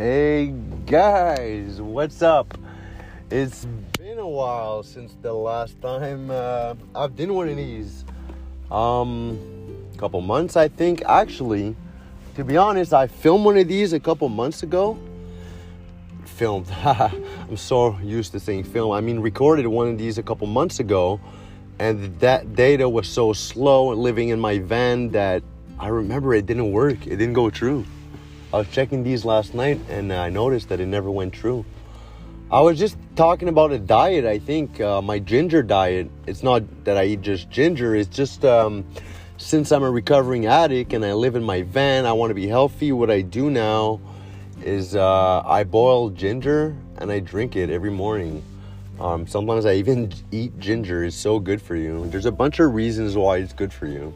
Hey guys, what's up? It's been a while since the last time uh, I've done one of these. Um, couple months, I think. Actually, to be honest, I filmed one of these a couple months ago. Filmed. I'm so used to saying film. I mean, recorded one of these a couple months ago, and that data was so slow living in my van that I remember it didn't work. It didn't go through. I was checking these last night and I noticed that it never went through. I was just talking about a diet, I think, uh, my ginger diet. It's not that I eat just ginger, it's just um, since I'm a recovering addict and I live in my van, I want to be healthy. What I do now is uh, I boil ginger and I drink it every morning. Um, sometimes I even eat ginger, it's so good for you. There's a bunch of reasons why it's good for you.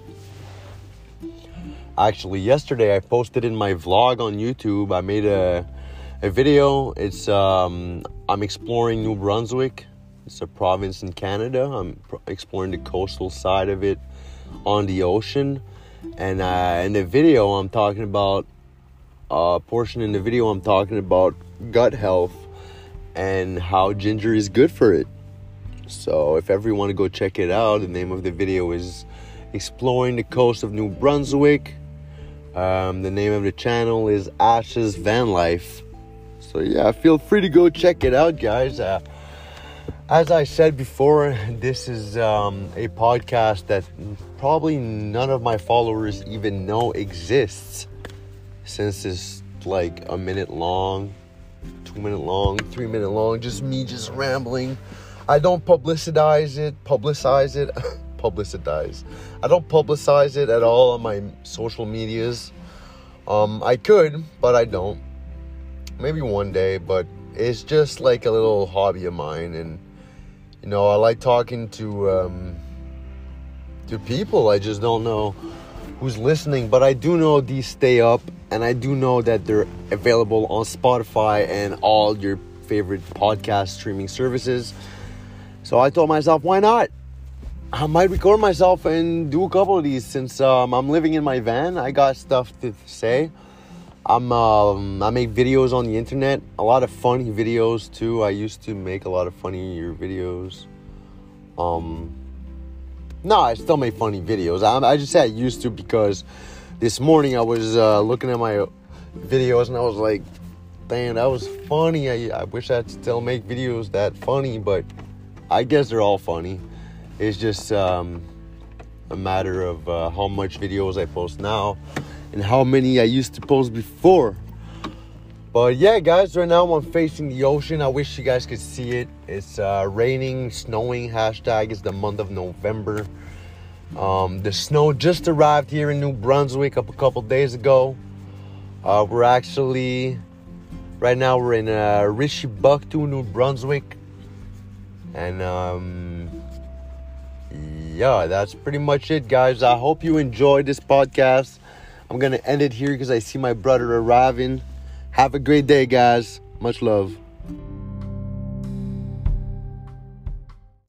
Actually, yesterday I posted in my vlog on YouTube. I made a a video. It's um, I'm exploring New Brunswick. It's a province in Canada. I'm exploring the coastal side of it on the ocean. And uh, in the video, I'm talking about a uh, portion in the video. I'm talking about gut health and how ginger is good for it. So if ever you want to go check it out, the name of the video is exploring the coast of New Brunswick um, the name of the channel is Ash's Van Life. So yeah, feel free to go check it out, guys. Uh, as I said before, this is um, a podcast that probably none of my followers even know exists, since it's like a minute long, two minute long, three minute long, just me just rambling. I don't publicize it, publicize it. publicize. I don't publicize it at all on my social medias. Um, I could, but I don't. Maybe one day, but it's just like a little hobby of mine, and you know, I like talking to um, to people. I just don't know who's listening, but I do know these stay up, and I do know that they're available on Spotify and all your favorite podcast streaming services. So I told myself, why not? I might record myself and do a couple of these since um, I'm living in my van. I got stuff to say. I'm um, I make videos on the internet, a lot of funny videos too. I used to make a lot of funnier videos. Um, no, I still make funny videos. I, I just say I used to because this morning I was uh, looking at my videos and I was like, "Damn, that was funny." I, I wish I'd still make videos that funny, but I guess they're all funny. It's just um, a matter of uh, how much videos I post now and how many I used to post before. But yeah, guys, right now I'm facing the ocean. I wish you guys could see it. It's uh, raining, snowing. Hashtag is the month of November. Um, the snow just arrived here in New Brunswick up a couple days ago. Uh, we're actually right now we're in uh, New Brunswick, and um, yeah, that's pretty much it, guys. I hope you enjoyed this podcast. I'm going to end it here because I see my brother arriving. Have a great day, guys. Much love.